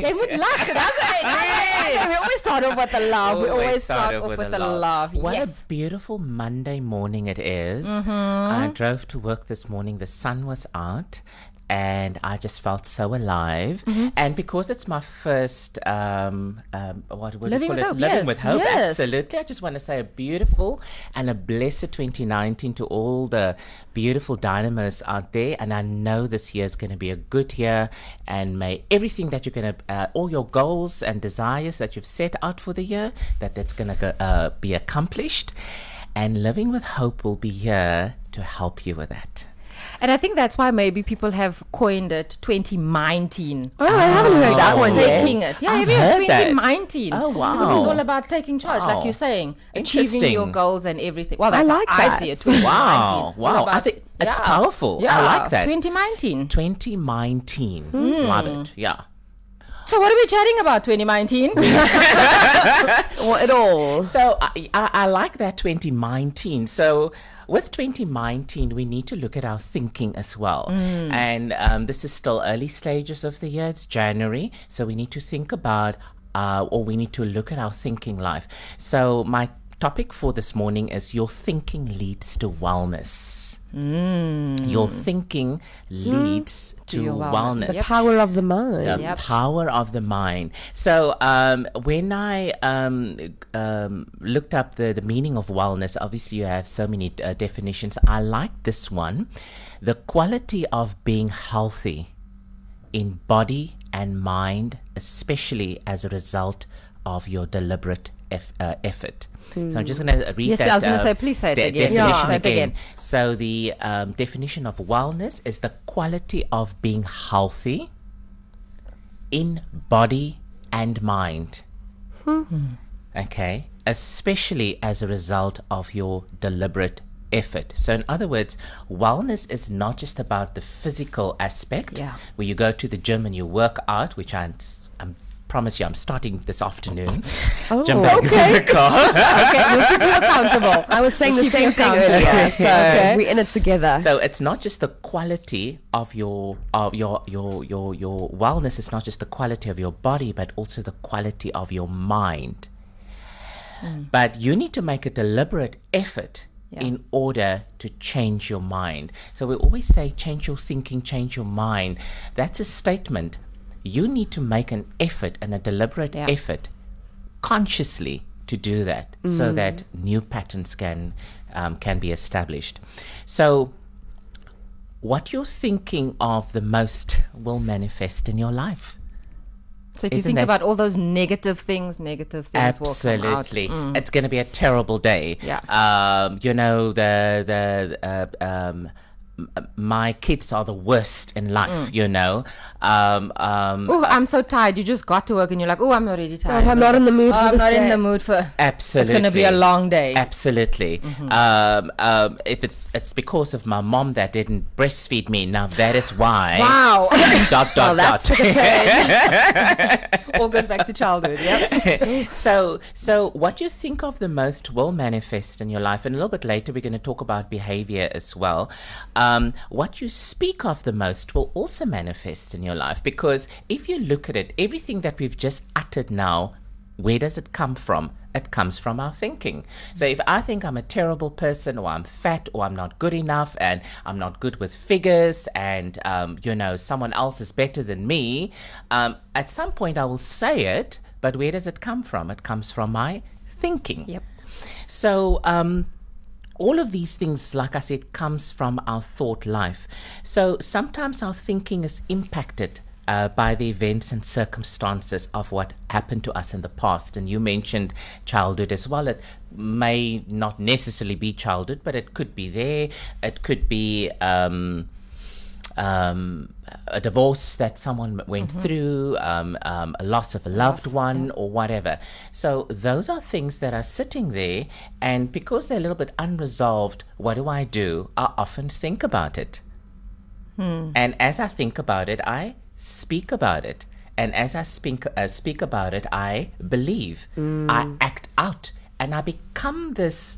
They would laugh, doesn't it? We always start off with the love. We always start off with the love. What Yes. a beautiful Monday morning it is. Mm-hmm. I drove to work this morning. The sun was out. And I just felt so alive, and because it's my first, um, um, what would Living you with call it? hope, Living yes, with hope, yes. absolutely. I just want to say a beautiful and a blessed 2019 to all the beautiful dynamos out there. And I know this year is going to be a good year, and may everything that you're going to, uh, all your goals and desires that you've set out for the year, that that's going to uh, be accomplished. And living with hope will be here to help you with that. And I think that's why maybe people have coined it 2019. Oh, I haven't heard that one yet. Taking it. Yeah, I've maybe heard that. 2019. Oh, wow. Because it's all about taking charge, like you're saying. Achieving your goals and everything. Well, I like how I that. see it. 2019. Wow, wow. I think it's yeah. powerful. I Yeah, like that. 2019. 2019. Hmm. Love it. Yeah. So what are we chatting about 2019? Or it all. So I, I, I like that 2019. So with 2019, we need to look at our thinking as well. And um, this is still early stages of the year. It's January, so we need to think about, uh, or we need to look at our thinking life. So my topic for this morning is your thinking leads to wellness. Your thinking leads to, your wellness. wellness The power of the mind. the Yep. power of the mind. So um, when I um, um, looked up the, the meaning of wellness, obviously you have so many uh, definitions. I like this one, the quality of being healthy in body and mind, especially as a result of your deliberate eff- uh, effort. So I'm just going to read Yes, that. I was gonna uh, say, please say it de- again. Yeah. Definition it again. again. So the um, definition of wellness is the quality of being healthy in body and mind. Okay, especially as a result of your deliberate effort. So, in other words, wellness is not just about the physical aspect, Yeah. where you go to the gym and you work out, which I I'm, promise you I'm starting this afternoon. Oh, Gym bags in the car. okay, we'll keep you accountable. I was saying the Keep you same thing earlier. So Okay. we're in it together. So it's not just the quality of your of your your your your wellness. It's not just the quality of your body, but also the quality of your mind. Hmm. But you need to make a deliberate effort Yeah. in order to change your mind. So we always say, change your thinking, change your mind. That's a statement. You need to make an effort and a deliberate Yeah. effort consciously to do that so that new patterns can um, can be established. So what you're thinking of the most will manifest in your life. So if you Isn't think about all those negative things, negative things will come out. Absolutely, Mm. it's going to be a terrible day. Yeah. Um, you know the the uh, um, my kids are the worst in life. Mm. You know. Um, um, Oh, I'm so tired. You just got to work and you're like, oh, I'm already tired. I'm not in the mood Oh, for I'm this not in the mood for. Absolutely, It's going to be a long day. Absolutely. Mm-hmm. Um, um, if it's it's because of my mom that didn't breastfeed me, now that is why. Wow. Dot dot that dot. took a turn. all goes back to childhood. Yeah. so so what you think of the most will manifest in your life and a little bit later we're going to talk about behavior as well um, what you speak of the most will also manifest in your life because if you look at it everything that we've just uttered now where does it come from it comes from our thinking. So if I think I'm a terrible person, or I'm fat, or I'm not good enough, and I'm not good with figures, and um, you know someone else is better than me, um, at some point I will say it. But where does it come from? It comes from my thinking. Yep. So um, all of these things, like I said, comes from our thought life. So sometimes our thinking is impacted uh, by the events and circumstances of what happened to us in the past. And you mentioned childhood as well. It may not necessarily be childhood, but it could be there. It could be. Um, um, a divorce that someone went through, um, um, a loss of a loved one, or whatever. So those are things that are sitting there, and because they're a little bit unresolved, what do I do? I often think about it, and as I think about it, I speak about it, and as I speak uh, speak about it, I believe, I act out, and I become this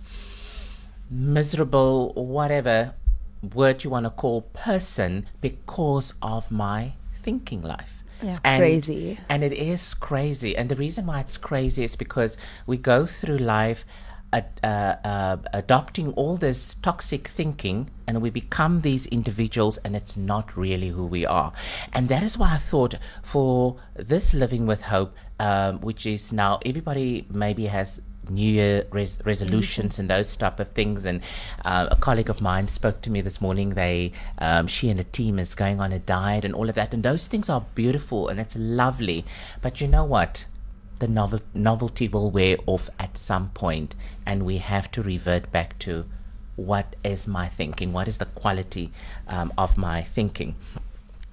miserable whatever word you want to call person because of my thinking life. Yeah. And- Crazy. And it is crazy. And the reason why it's crazy is because we go through life ad- uh, uh, adopting all this toxic thinking and we become these individuals and it's not really who we are. And that is why I thought for this Living with Hope, um, which is now everybody maybe has New Year res- resolutions and those type of things. And uh, a colleague of mine spoke to me this morning. They, um, she and a team is going on a diet and all of that. And those things are beautiful and it's lovely. But you know what? The novel- novelty will wear off at some point, and we have to revert back to what is my thinking? What is the quality um, of my thinking?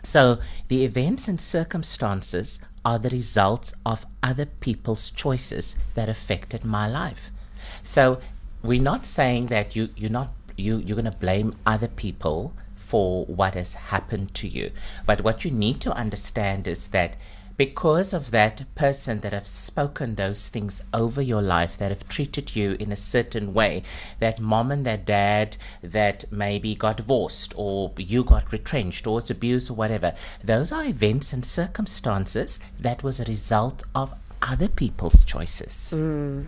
So the events and circumstances are the results of other people's choices that affected my life. So we're not saying that you you're not you you're going to blame other people for what has happened to you. But what you need to understand is that because of that person that have spoken those things over your life, that have treated you in a certain way, that mom and that dad that maybe got divorced or you got retrenched or it's abuse or whatever, those are events and circumstances that was a result of other people's choices. Mm.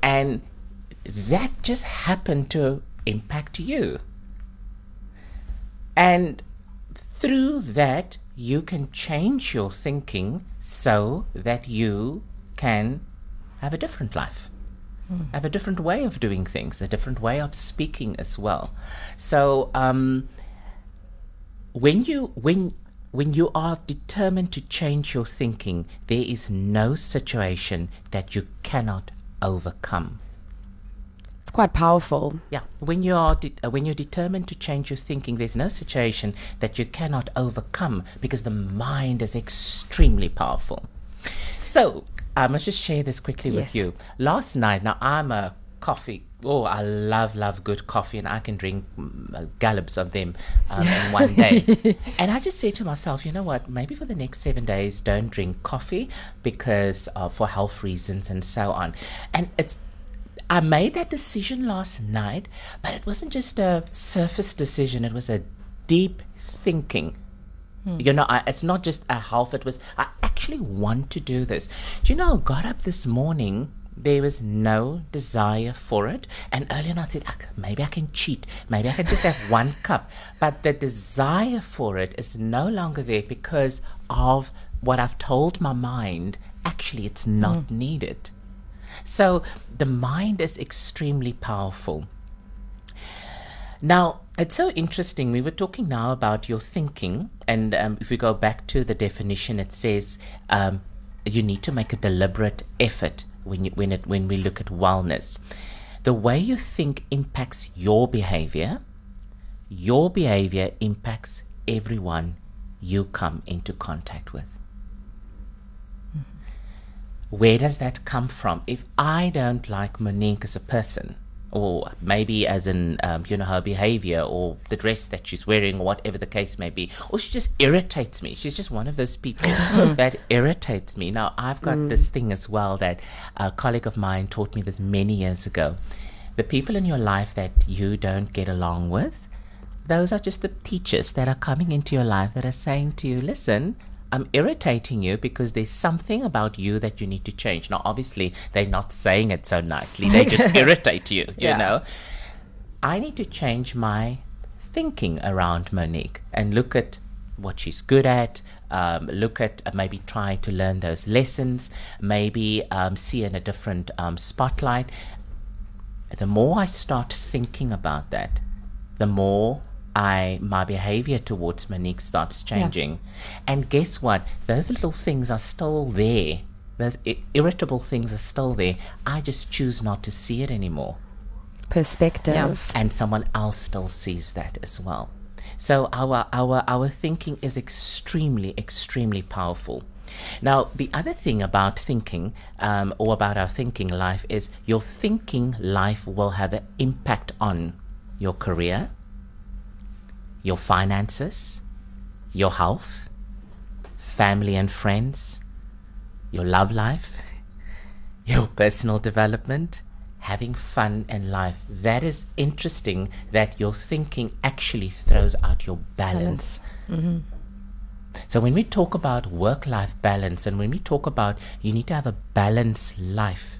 And that just happened to impact you. And through that, you can change your thinking so that you can have a different life, have a different way of doing things, a different way of speaking as well. So, um, when you when when you are determined to change your thinking, there is no situation that you cannot overcome. It's quite powerful. Yeah, when you are de- uh, when you're determined to change your thinking, there's no situation that you cannot overcome because the mind is extremely powerful. So I must just share this quickly with you. Last night, now I'm a coffee. Oh, I love love good coffee, and I can drink mm, uh, gallops of them um, in one day. and I just said to myself, you know what? Maybe for the next seven days, don't drink coffee because uh, for health reasons and so on. And it's I made that decision last night, but it wasn't just a surface decision, it was a deep thinking. You know, I, it's not just a health, it was, I actually want to do this. Do you know, I got up this morning, there was no desire for it. And earlier on I said, "Ah, maybe I can cheat, maybe I can just have one cup. But the desire for it is no longer there because of what I've told my mind, actually, it's not needed. So the mind is extremely powerful. Now, it's so interesting. We were talking now about your thinking, and um, if we go back to the definition, it says um, you need to make a deliberate effort when you, when it when we look at wellness. The way you think impacts your behavior. Your behavior impacts everyone you come into contact with where does that come from? If I don't like Monique as a person, or maybe as in um, you know her behavior or the dress that she's wearing or whatever the case may be, or she just irritates me. She's just one of those people that irritates me. Now I've got this thing as well that a colleague of mine taught me this many years ago. The people in your life that you don't get along with, those are just the teachers that are coming into your life that are saying to you, listen, I'm irritating you because there's something about you that you need to change. Now, obviously, they're not saying it so nicely, they just irritate you, you Yeah. know. I need to change my thinking around Monique and look at what she's good at. Um, look at uh, maybe try to learn those lessons, maybe um, see in a different um, spotlight. The more I start thinking about that, the more I my behavior towards Monique starts changing. And guess what? Those little things are still there. Those I- irritable things are still there. I just choose not to see it anymore Perspective. and someone else still sees that as well. So our our our thinking is extremely extremely powerful. Now the other thing about thinking um, or about our thinking life is your thinking life will have an impact on your career, your finances, your health, family and friends, your love life, your personal development, having fun in life. That is interesting that your thinking actually throws out your balance. Mm-hmm. So when we talk about work life balance and when we talk about you need to have a balanced life,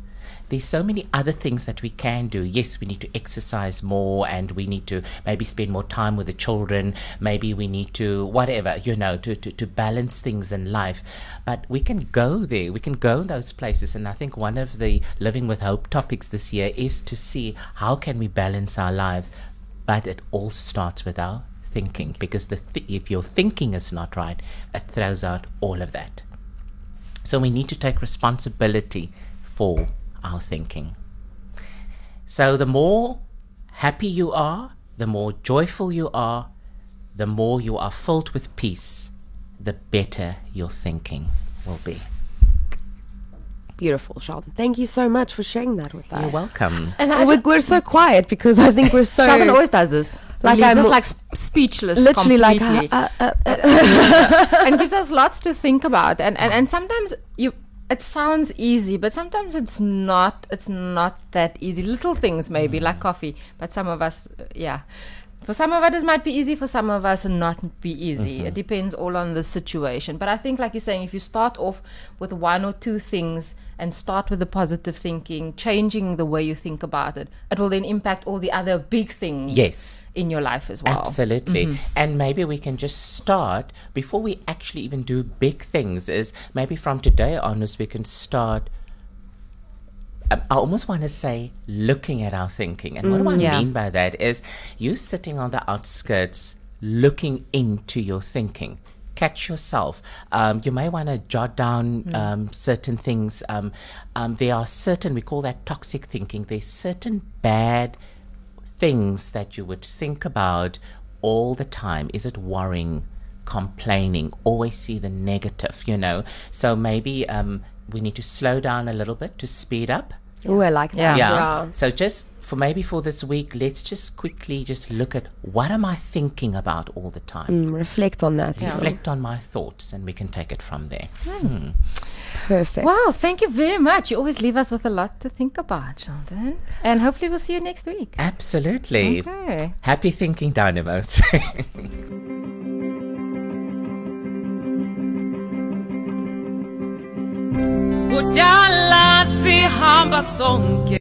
there's so many other things that we can do. Yes, we need to exercise more and we need to maybe spend more time with the children. Maybe we need to, whatever, you know, to, to, to balance things in life. But we can go there, we can go in those places. And I think one of the Living with Hope topics this year is to see how can we balance our lives. But it all starts with our thinking because the th- if your thinking is not right, it throws out all of that. So we need to take responsibility for our thinking. So the more happy you are, the more joyful you are, the more you are filled with peace, the better your thinking will be. Beautiful, Sean. Thank you so much for sharing that with us. You're welcome. And well, we're, we're, so quiet because I think we're so. Sean always does this. Like I'm just like speechless. Literally, completely. like uh, uh, uh, and gives us lots to think about. And, and and sometimes you it sounds easy, but sometimes it's not. It's not that easy. Little things maybe mm. like coffee, but some of us, uh, yeah. For some of us, it might be easy. For some of us, it not be easy. Mm-hmm. It depends all on the situation. But I think, like you're saying, if you start off with one or two things and start with the positive thinking, changing the way you think about it, it will then impact all the other big things yes. in your life as well. Absolutely. Mm-hmm. And maybe we can just start before we actually even do big things, is maybe from today onwards we can start. Um, I almost want to say looking at our thinking. And what do I mm, yeah. mean by that is you sitting on the outskirts looking into your thinking catch yourself. Um, you may want to jot down mm. um, certain things. Um, um, there are certain, we call that toxic thinking, there's certain bad things that you would think about all the time. Is it worrying? complaining always see the negative you know so maybe um, we need to slow down a little bit to speed up Oh, I like that. Yeah. yeah. So just for maybe for this week, let's just quickly just look at what am I thinking about all the time. Mm, reflect on that. Yeah. Reflect on my thoughts, and we can take it from there. Mm. Perfect. Wow, thank you very much. You always leave us with a lot to think about, Jonathan. And hopefully we'll see you next week. Absolutely. Okay. Happy thinking, Dynamos. kujala sihamba sonke